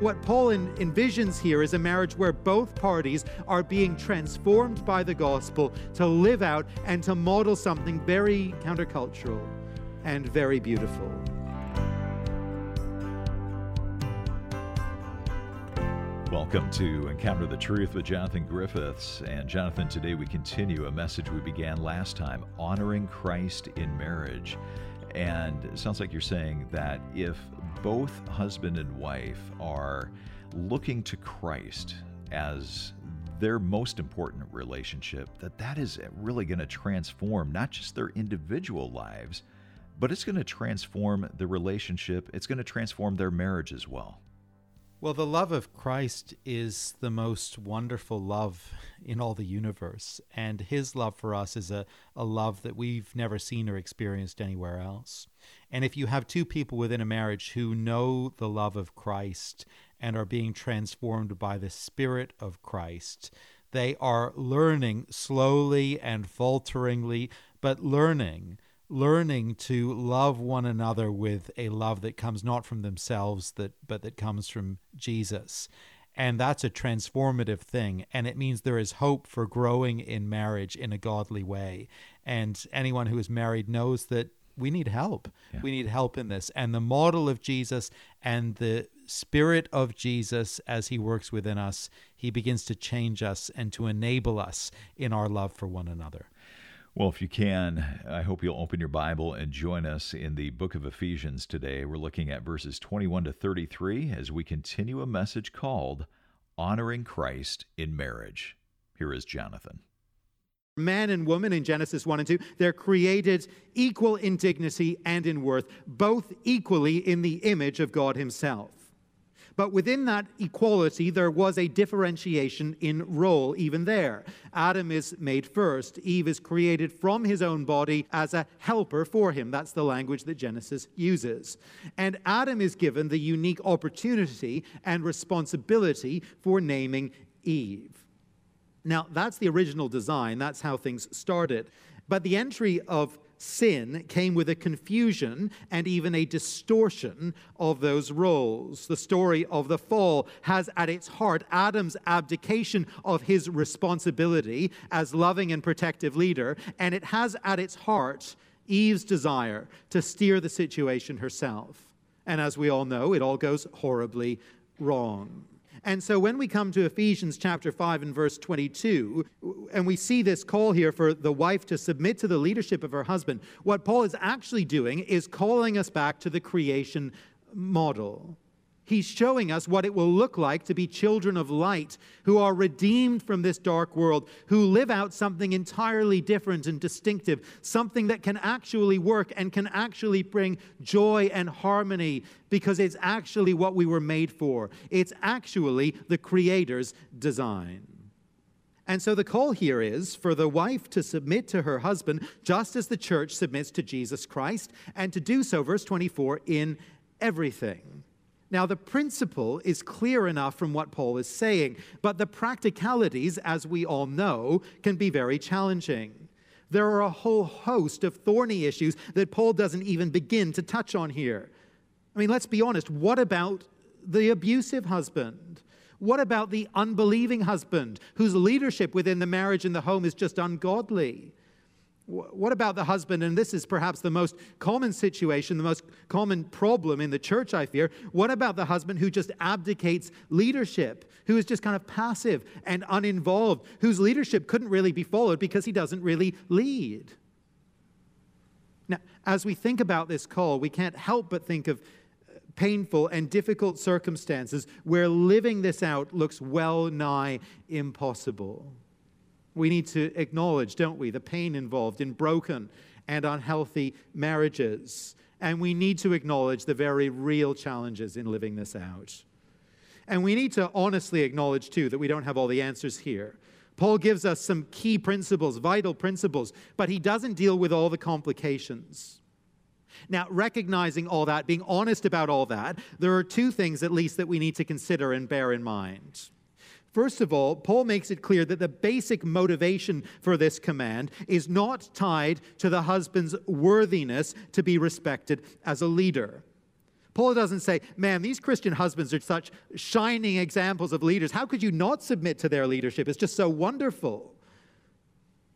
What Paul en- envisions here is a marriage where both parties are being transformed by the gospel to live out and to model something very countercultural and very beautiful. Welcome to Encounter the Truth with Jonathan Griffiths. And Jonathan, today we continue a message we began last time honoring Christ in marriage. And it sounds like you're saying that if both husband and wife are looking to Christ as their most important relationship, that that is really going to transform not just their individual lives, but it's going to transform the relationship. It's going to transform their marriage as well. Well, the love of Christ is the most wonderful love in all the universe. And his love for us is a, a love that we've never seen or experienced anywhere else. And if you have two people within a marriage who know the love of Christ and are being transformed by the Spirit of Christ, they are learning slowly and falteringly, but learning learning to love one another with a love that comes not from themselves that but that comes from Jesus. And that's a transformative thing. And it means there is hope for growing in marriage in a godly way. And anyone who is married knows that we need help. Yeah. we need help in this. And the model of Jesus and the spirit of Jesus as he works within us he begins to change us and to enable us in our love for one another well, if you can, I hope you'll open your Bible and join us in the book of Ephesians today. We're looking at verses 21 to 33 as we continue a message called Honoring Christ in Marriage. Here is Jonathan. Man and woman in Genesis 1 and 2, they're created equal in dignity and in worth, both equally in the image of God Himself. But within that equality, there was a differentiation in role, even there. Adam is made first, Eve is created from his own body as a helper for him. That's the language that Genesis uses. And Adam is given the unique opportunity and responsibility for naming Eve. Now, that's the original design, that's how things started. But the entry of sin came with a confusion and even a distortion of those roles. The story of the fall has at its heart Adam's abdication of his responsibility as loving and protective leader, and it has at its heart Eve's desire to steer the situation herself. And as we all know, it all goes horribly wrong. And so when we come to Ephesians chapter 5 and verse 22, and we see this call here for the wife to submit to the leadership of her husband, what Paul is actually doing is calling us back to the creation model. He's showing us what it will look like to be children of light who are redeemed from this dark world, who live out something entirely different and distinctive, something that can actually work and can actually bring joy and harmony because it's actually what we were made for. It's actually the Creator's design. And so the call here is for the wife to submit to her husband just as the church submits to Jesus Christ, and to do so, verse 24, in everything. Now, the principle is clear enough from what Paul is saying, but the practicalities, as we all know, can be very challenging. There are a whole host of thorny issues that Paul doesn't even begin to touch on here. I mean, let's be honest. What about the abusive husband? What about the unbelieving husband whose leadership within the marriage and the home is just ungodly? What about the husband? And this is perhaps the most common situation, the most common problem in the church, I fear. What about the husband who just abdicates leadership, who is just kind of passive and uninvolved, whose leadership couldn't really be followed because he doesn't really lead? Now, as we think about this call, we can't help but think of uh, painful and difficult circumstances where living this out looks well nigh impossible. We need to acknowledge, don't we, the pain involved in broken and unhealthy marriages. And we need to acknowledge the very real challenges in living this out. And we need to honestly acknowledge, too, that we don't have all the answers here. Paul gives us some key principles, vital principles, but he doesn't deal with all the complications. Now, recognizing all that, being honest about all that, there are two things at least that we need to consider and bear in mind. First of all, Paul makes it clear that the basic motivation for this command is not tied to the husband's worthiness to be respected as a leader. Paul doesn't say, man, these Christian husbands are such shining examples of leaders. How could you not submit to their leadership? It's just so wonderful.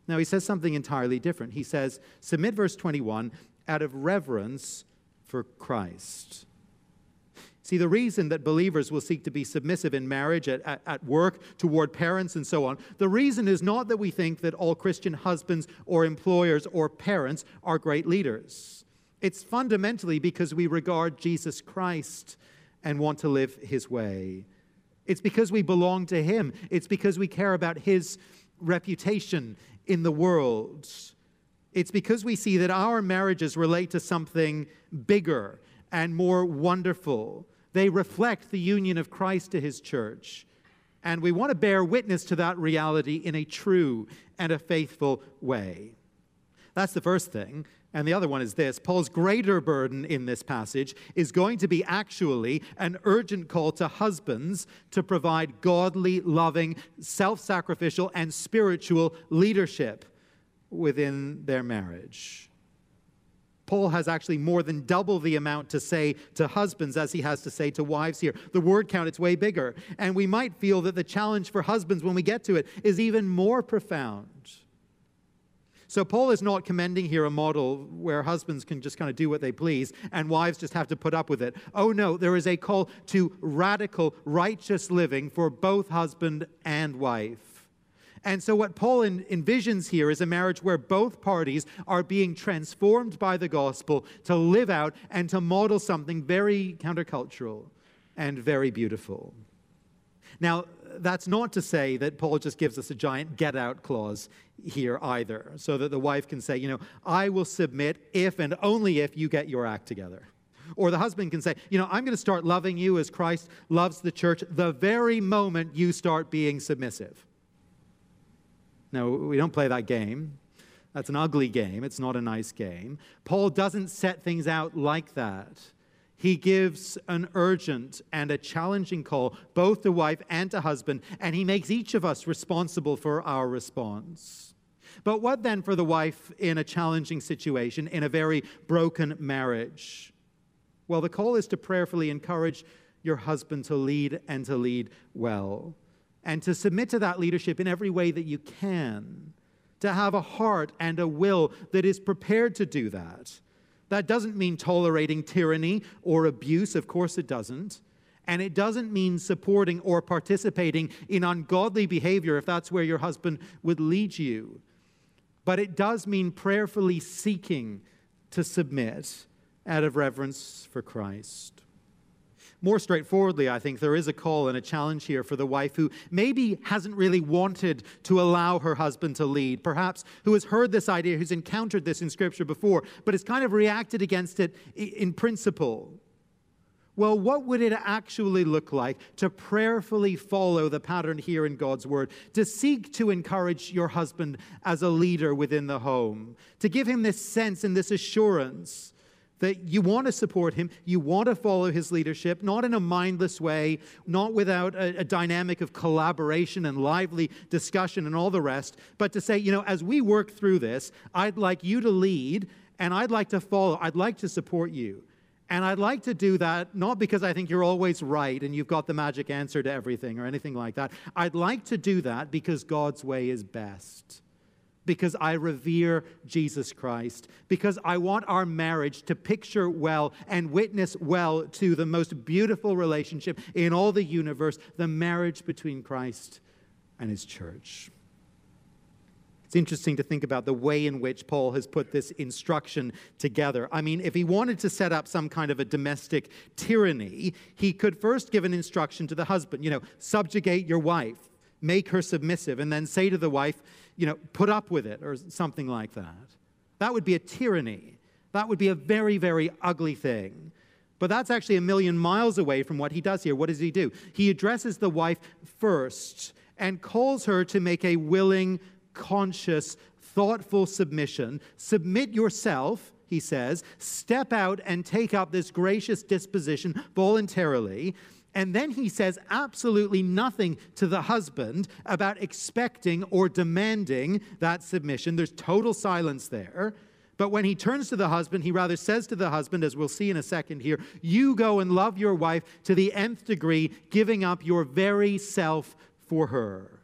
Now, he says something entirely different. He says, submit, verse 21, out of reverence for Christ. See, the reason that believers will seek to be submissive in marriage, at, at, at, work, toward parents, and so on, the reason is not that we think that all Christian husbands or employers or parents are great leaders. It's fundamentally because we regard Jesus Christ and want to live his way. It's because we belong to him. It's because we care about his reputation in the world. It's because we see that our marriages relate to something bigger and more wonderful. They reflect the union of Christ to his church. And we want to bear witness to that reality in a true and a faithful way. That's the first thing. And the other one is this Paul's greater burden in this passage is going to be actually an urgent call to husbands to provide godly, loving, self sacrificial, and spiritual leadership within their marriage. Paul has actually more than double the amount to say to husbands as he has to say to wives here. The word count, it's way bigger. And we might feel that the challenge for husbands when we get to it is even more profound. So, Paul is not commending here a model where husbands can just kind of do what they please and wives just have to put up with it. Oh, no, there is a call to radical, righteous living for both husband and wife. And so, what Paul envisions here is a marriage where both parties are being transformed by the gospel to live out and to model something very countercultural and very beautiful. Now, that's not to say that Paul just gives us a giant get out clause here either, so that the wife can say, you know, I will submit if and only if you get your act together. Or the husband can say, you know, I'm going to start loving you as Christ loves the church the very moment you start being submissive. No, we don't play that game. That's an ugly game. It's not a nice game. Paul doesn't set things out like that he gives an urgent and a challenging call, both to wife and to husband, and he makes each of us responsible for our response. But what then for the wife in a challenging situation, in a very broken marriage? Well, the call is to prayerfully encourage your husband to lead and to lead well, and to submit to that leadership in every way that you can, to have a heart and a will that is prepared to do that that doesn't mean tolerating tyranny or abuse, of course it doesn't. And it doesn't mean supporting or participating in ungodly behavior if that's where your husband would lead you. But it does mean prayerfully seeking to submit out of reverence for Christ. More straightforwardly, I think there is a call and a challenge here for the wife who maybe hasn't really wanted to allow her husband to lead, perhaps who has heard this idea, who's encountered this in Scripture before, but has kind of reacted against it in principle. Well, what would it actually look like to prayerfully follow the pattern here in God's Word, to seek to encourage your husband as a leader within the home, to give him this sense and this assurance that you want to support him, you want to follow his leadership, not in a mindless way, not without a, a, dynamic of collaboration and lively discussion and all the rest, but to say, you know, as we work through this, I'd like you to lead and I'd like to follow, I'd like to support you. And I'd like to do that not because I think you're always right and you've got the magic answer to everything or anything like that. I'd like to do that because God's way is best because I revere Jesus Christ, because I want our marriage to picture well and witness well to the most beautiful relationship in all the universe the marriage between Christ and his church. It's interesting to think about the way in which Paul has put this instruction together. I mean, if he wanted to set up some kind of a domestic tyranny, he could first give an instruction to the husband, you know, subjugate your wife, make her submissive, and then say to the wife, you know, put up with it or something like that. That would be a tyranny. That would be a very, very ugly thing. But that's actually a million miles away from what he does here. What does he do? He addresses the wife first and calls her to make a willing, conscious, thoughtful submission. Submit yourself, he says. Step out and take up this gracious disposition voluntarily. And then he says absolutely nothing to the husband about expecting or demanding that submission. There's total silence there. But when he turns to the husband, he rather says to the husband, as we'll see in a second here, You go and love your wife to the nth degree, giving up your very self for her.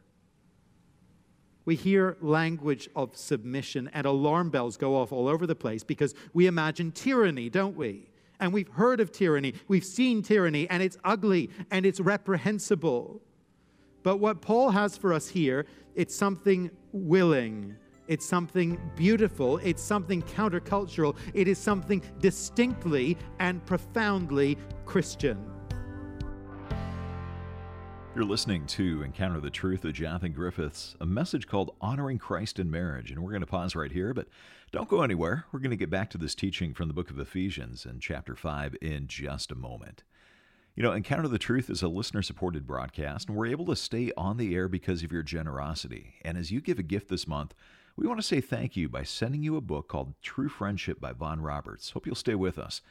We hear language of submission, and alarm bells go off all over the place because we imagine tyranny, don't we? And we've heard of tyranny, we've seen tyranny, and it's ugly and it's reprehensible. But what Paul has for us here, it's something willing it's something beautiful. It's something countercultural. It is something distinctly and profoundly Christian. You're listening to Encounter the Truth with Jonathan Griffiths, a message called Honoring Christ in Marriage. And we're going to pause right here, but don't go anywhere. We're going to get back to this teaching from the book of Ephesians in chapter 5 in just a moment. You know, Encounter the Truth is a listener supported broadcast, and we're able to stay on the air because of your generosity. And as you give a gift this month, we want to say thank you by sending you a book called True Friendship by Vaughan Roberts. Hope you'll stay with us.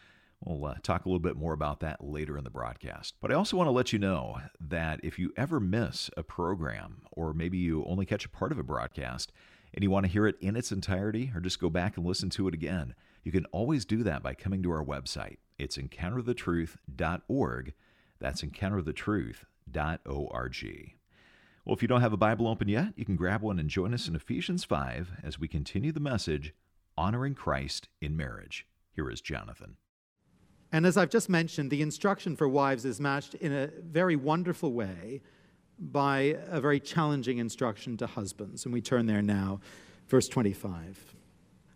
We'll uh, talk a little bit more about that later in the broadcast. But I also want to let you know that if you ever miss a program, or maybe you only catch a part of a broadcast, and you want to hear it in its entirety, or just go back and listen to it again, you can always do that by coming to our website. It's encounterthetruth.org. That's encounterthetruth.org. Well, if you don't have a Bible open yet, you can grab one and join us in Ephesians 5 as we continue the message Honoring Christ in Marriage. Here is Jonathan. And as I've just mentioned, the instruction for wives is matched in a very wonderful way by a very challenging instruction to husbands. And we turn there now, verse 25.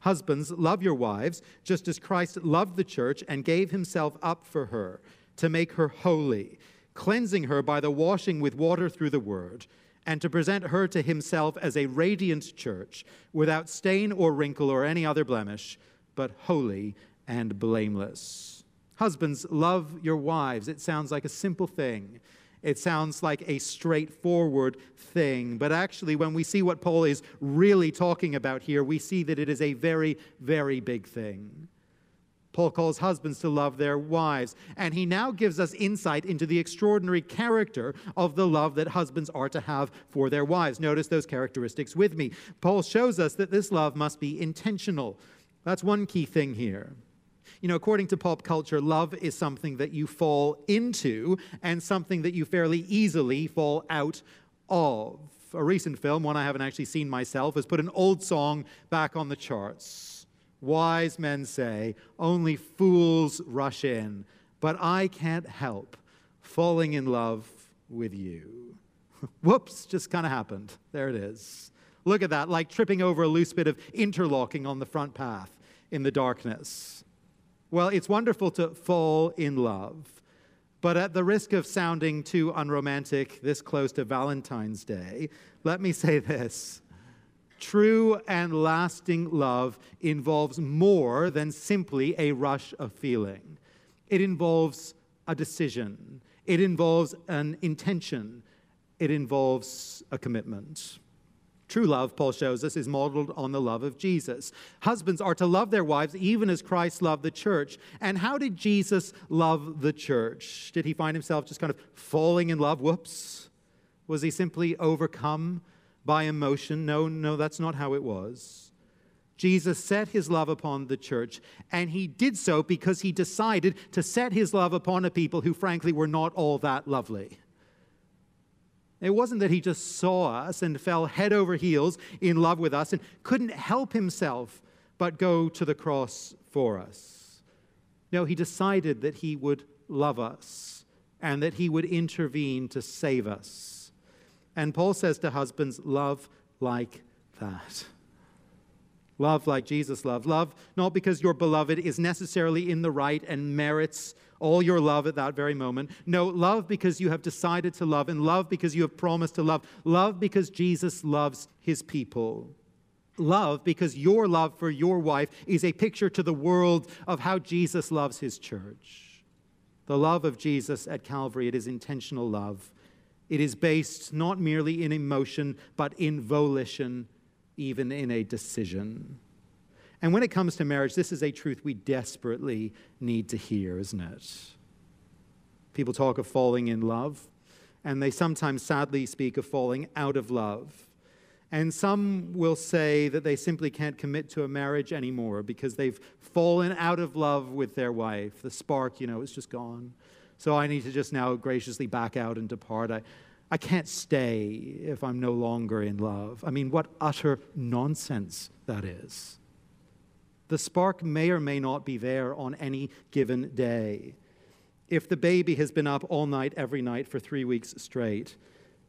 Husbands, love your wives, just as Christ loved the church and gave himself up for her to make her holy cleansing her by the washing with water through the word, and to present her to himself as a radiant church, without stain or wrinkle or any other blemish, but holy and blameless. Husbands, love your wives. It sounds like a simple thing. It sounds like a straightforward thing. But actually, when we see what Paul is really talking about here, we see that it is a very, very big thing. Paul calls husbands to love their wives. And he now gives us insight into the extraordinary character of the love that husbands are to have for their wives. Notice those characteristics with me. Paul shows us that this love must be intentional. That's one key thing here. You know, according to pop culture, love is something that you fall into and something that you fairly easily fall out of. A recent film, one I haven't actually seen myself, has put an old song back on the charts. Wise men say, only fools rush in, but I can't help falling in love with you. Whoops, just kind of happened. There it is. Look at that, like tripping over a loose bit of interlocking on the front path in the darkness. Well, it's wonderful to fall in love, but at the risk of sounding too unromantic this close to Valentine's Day, let me say this True and lasting love involves more than simply a rush of feeling. It involves a decision, it involves an intention, it involves a commitment. True love, Paul shows us, is modeled on the love of Jesus. Husbands are to love their wives even as Christ loved the church. And how did Jesus love the church? Did he find himself just kind of falling in love? Whoops. Was he simply overcome by emotion. No, no, that's not how it was. Jesus set his love upon the church, and he did so because he decided to set his love upon a people who, frankly, were not all that lovely. It wasn't that he just saw us and fell head over heels in love with us and couldn't help himself but go to the cross for us. No, he decided that he would love us and that he would intervene to save us. And Paul says to husbands, love like that. Love like Jesus loved. Love not because your beloved is necessarily in the right and merits all your love at that very moment. No, love because you have decided to love, and love because you have promised to love. Love because Jesus loves his people. Love because your love for your wife is a picture to the world of how Jesus loves his church. The love of Jesus at Calvary, it is intentional love. It is based not merely in emotion, but in volition, even in a decision. And when it comes to marriage, this is a truth we desperately need to hear, isn't it? People talk of falling in love, and they sometimes sadly speak of falling out of love. And some will say that they simply can't commit to a marriage anymore because they've fallen out of love with their wife. The spark, you know, is just gone. So I need to just now graciously back out and depart. I, I can't stay if I'm no longer in love. I mean, what utter nonsense that is. The spark may or may not be there on any given day. If the baby has been up all night, every night for three weeks straight,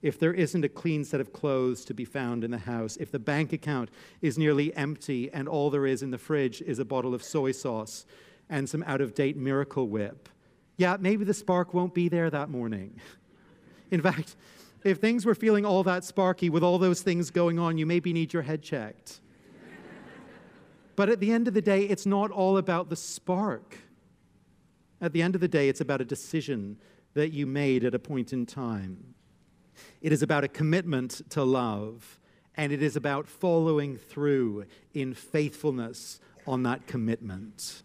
if there isn't a clean set of clothes to be found in the house, if the bank account is nearly empty and all there is in the fridge is a bottle of soy sauce and some out of date miracle whip, yeah, maybe the spark won't be there that morning. In fact, if things were feeling all that sparky with all those things going on, you maybe need your head checked. but at the end of the day, it's not all about the spark. At the end of the day, it's about a decision that you made at a point in time. It is about a commitment to love, and it is about following through in faithfulness on that commitment.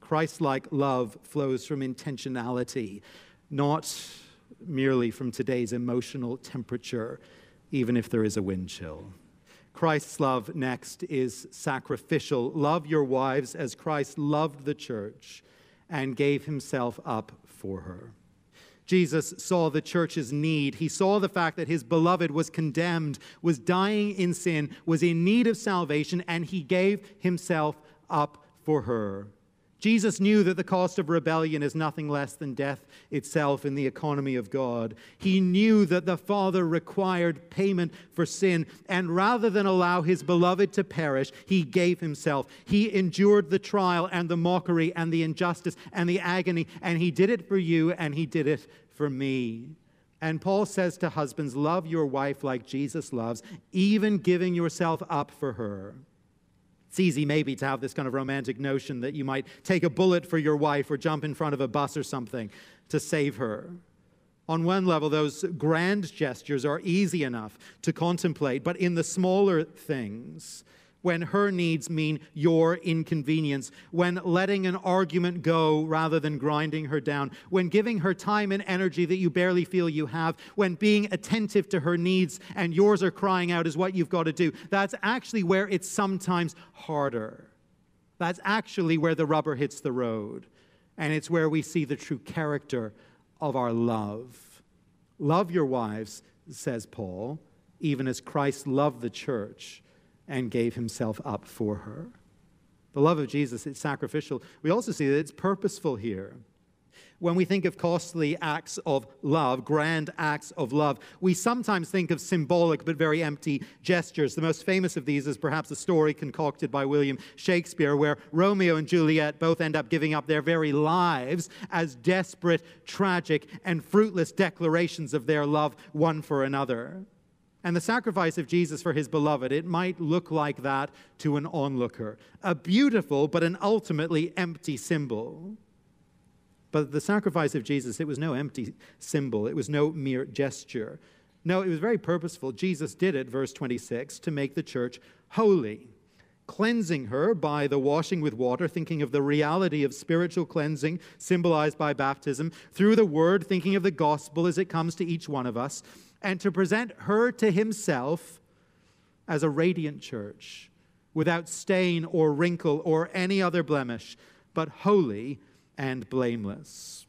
Christ like love flows from intentionality, not merely from today's emotional temperature, even if there is a wind chill. Christ's love next is sacrificial. Love your wives as Christ loved the church and gave himself up for her. Jesus saw the church's need. He saw the fact that his beloved was condemned, was dying in sin, was in need of salvation, and he gave himself up for her. Jesus knew that the cost of rebellion is nothing less than death itself in the economy of God. He knew that the Father required payment for sin, and rather than allow his beloved to perish, he gave himself. He endured the trial and the mockery and the injustice and the agony, and he did it for you and he did it for me. And Paul says to husbands, Love your wife like Jesus loves, even giving yourself up for her. It's easy, maybe, to have this kind of romantic notion that you might take a bullet for your wife or jump in front of a bus or something to save her. On one level, those grand gestures are easy enough to contemplate, but in the smaller things, when her needs mean your inconvenience, when letting an argument go rather than grinding her down, when giving her time and energy that you barely feel you have, when being attentive to her needs and yours are crying out is what you've got to do. That's actually where it's sometimes harder. That's actually where the rubber hits the road. And it's where we see the true character of our love. Love your wives, says Paul, even as Christ loved the church and gave himself up for her. The love of Jesus, it's sacrificial. We also see that it's purposeful here. When we think of costly acts of love, grand acts of love, we sometimes think of symbolic but very empty gestures. The most famous of these is perhaps a story concocted by William Shakespeare, where Romeo and Juliet both end up giving up their very lives as desperate, tragic, and fruitless declarations of their love one for another. And the sacrifice of Jesus for his beloved, it might look like that to an onlooker. A beautiful but an ultimately empty symbol. But the sacrifice of Jesus, it was no empty symbol, it was no mere gesture. No, it was very purposeful. Jesus did it, verse 26, to make the church holy, cleansing her by the washing with water, thinking of the reality of spiritual cleansing symbolized by baptism, through the word, thinking of the gospel as it comes to each one of us and to present her to himself as a radiant church, without stain or wrinkle or any other blemish, but holy and blameless.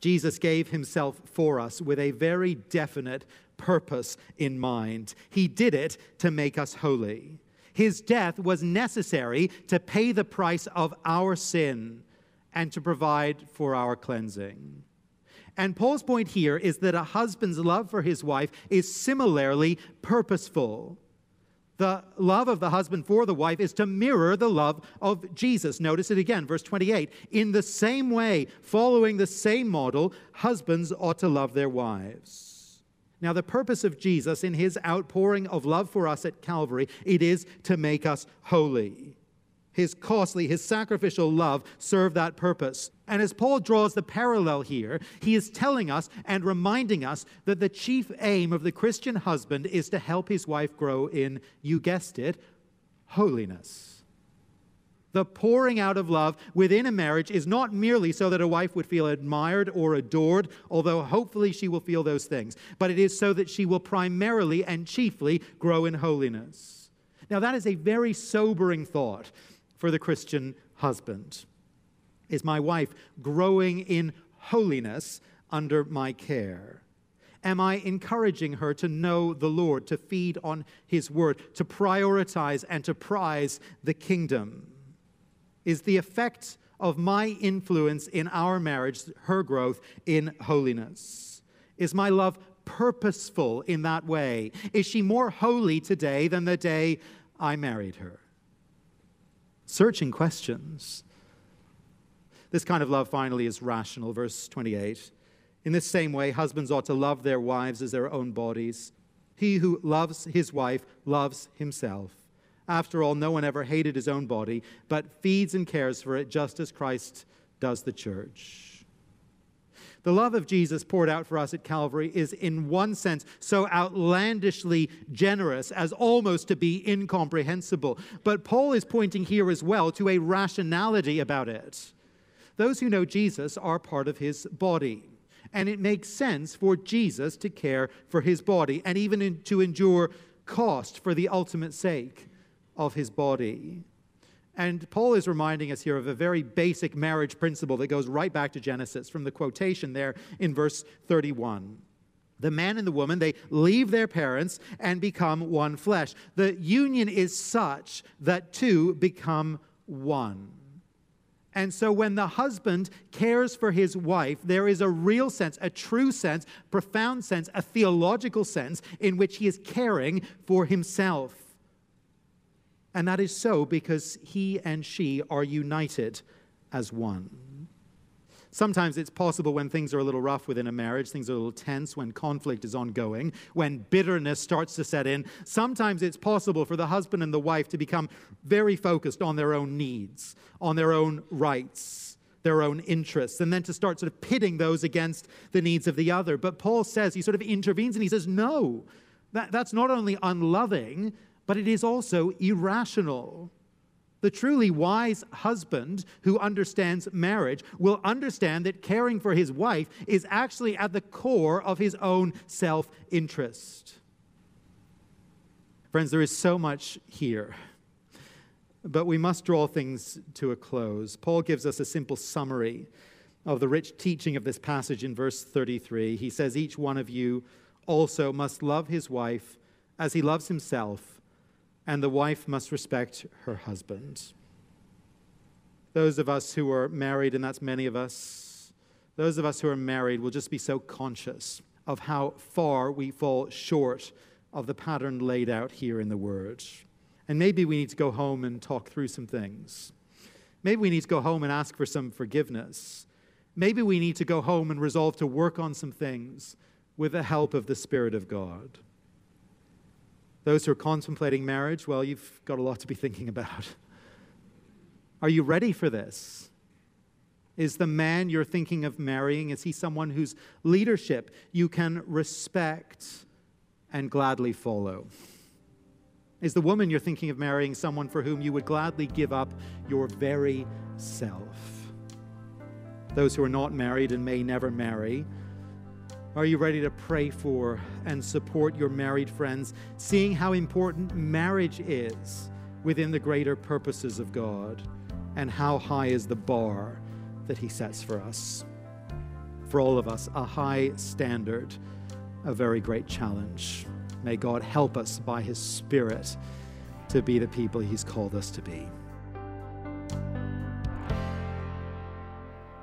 Jesus gave himself for us with a very definite purpose in mind. He did it to make us holy. His death was necessary to pay the price of our sin and to provide for our cleansing. And Paul's point here is that a husband's love for his wife is similarly purposeful. The love of the husband for the wife is to mirror the love of Jesus. Notice it again, verse 28. In the same way, following the same model, husbands ought to love their wives. Now, the purpose of Jesus in his outpouring of love for us at Calvary, it is to make us holy his costly, his sacrificial love serve that purpose. And as Paul draws the parallel here, he is telling us and reminding us that the chief aim of the Christian husband is to help his wife grow in, you guessed it, holiness. The pouring out of love within a marriage is not merely so that a wife would feel admired or adored, although hopefully she will feel those things, but it is so that she will primarily and chiefly grow in holiness. Now, that is a very sobering thought for the Christian husband. Is my wife growing in holiness under my care? Am I encouraging her to know the Lord, to feed on His word, to prioritize and to prize the kingdom? Is the effect of my influence in our marriage her growth in holiness? Is my love purposeful in that way? Is she more holy today than the day I married her? Searching questions. This kind of love finally is rational. Verse 28. In this same way, husbands ought to love their wives as their own bodies. He who loves his wife loves himself. After all, no one ever hated his own body, but feeds and cares for it just as Christ does the church. The love of Jesus poured out for us at Calvary is, in one sense, so outlandishly generous as almost to be incomprehensible. But Paul is pointing here as well to a rationality about it. Those who know Jesus are part of his body and it makes sense for Jesus to care for his body and even in, to endure cost for the ultimate sake of his body. And Paul is reminding us here of a very basic marriage principle that goes right back to Genesis from the quotation there in verse 31. The man and the woman, they leave their parents and become one flesh. The union is such that two become one. And so when the husband cares for his wife, there is a real sense, a true sense, profound sense, a theological sense in which he is caring for himself. And that is so because he and she are united as one. Sometimes it's possible when things are a little rough within a marriage, things are a little tense, when conflict is ongoing, when bitterness starts to set in. Sometimes it's possible for the husband and the wife to become very focused on their own needs, on their own rights, their own interests, and then to start sort of pitting those against the needs of the other. But Paul says, he sort of intervenes and he says, no, that, that's not only unloving, but it is also irrational. The truly wise husband who understands marriage will understand that caring for his wife is actually at the core of his own self interest. Friends, there is so much here, but we must draw things to a close. Paul gives us a simple summary of the rich teaching of this passage in verse 33. He says, Each one of you also must love his wife as he loves himself and the wife must respect her husband. Those of us who are married, and that's many of us, those of us who are married will just be so conscious of how far we fall short of the pattern laid out here in the Word. And maybe we need to go home and talk through some things. Maybe we need to go home and ask for some forgiveness. Maybe we need to go home and resolve to work on some things with the help of the Spirit of God. Those who are contemplating marriage, well, you've got a lot to be thinking about. Are you ready for this? Is the man you're thinking of marrying, is he someone whose leadership you can respect and gladly follow? Is the woman you're thinking of marrying someone for whom you would gladly give up your very self? Those who are not married and may never marry, are you ready to pray for and support your married friends, seeing how important marriage is within the greater purposes of God and how high is the bar that He sets for us? For all of us, a high standard, a very great challenge. May God help us by His Spirit to be the people He's called us to be.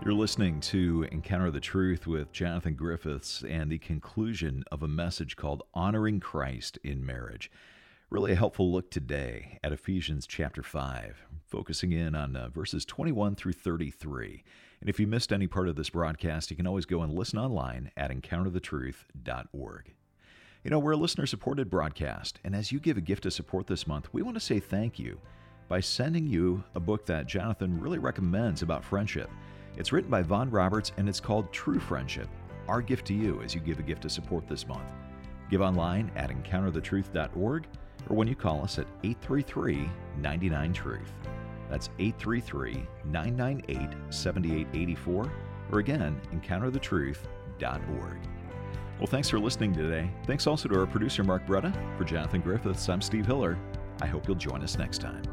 You're listening to Encounter the Truth with Jonathan Griffiths and the conclusion of a message called Honoring Christ in Marriage. Really a helpful look today at Ephesians chapter 5, focusing in on uh, verses 21 through 33. And if you missed any part of this broadcast, you can always go and listen online at encounterthetruth.org. You know, we're a listener supported broadcast, and as you give a gift to support this month, we want to say thank you by sending you a book that Jonathan really recommends about friendship. It's written by Vaughan Roberts and it's called True Friendship. Our gift to you as you give a gift to support this month. Give online at encounterthetruth.org or when you call us at 833 99 Truth. That's 833 998 7884 or again, encounterthetruth.org. Well, thanks for listening today. Thanks also to our producer, Mark Bretta. For Jonathan Griffiths, I'm Steve Hiller. I hope you'll join us next time.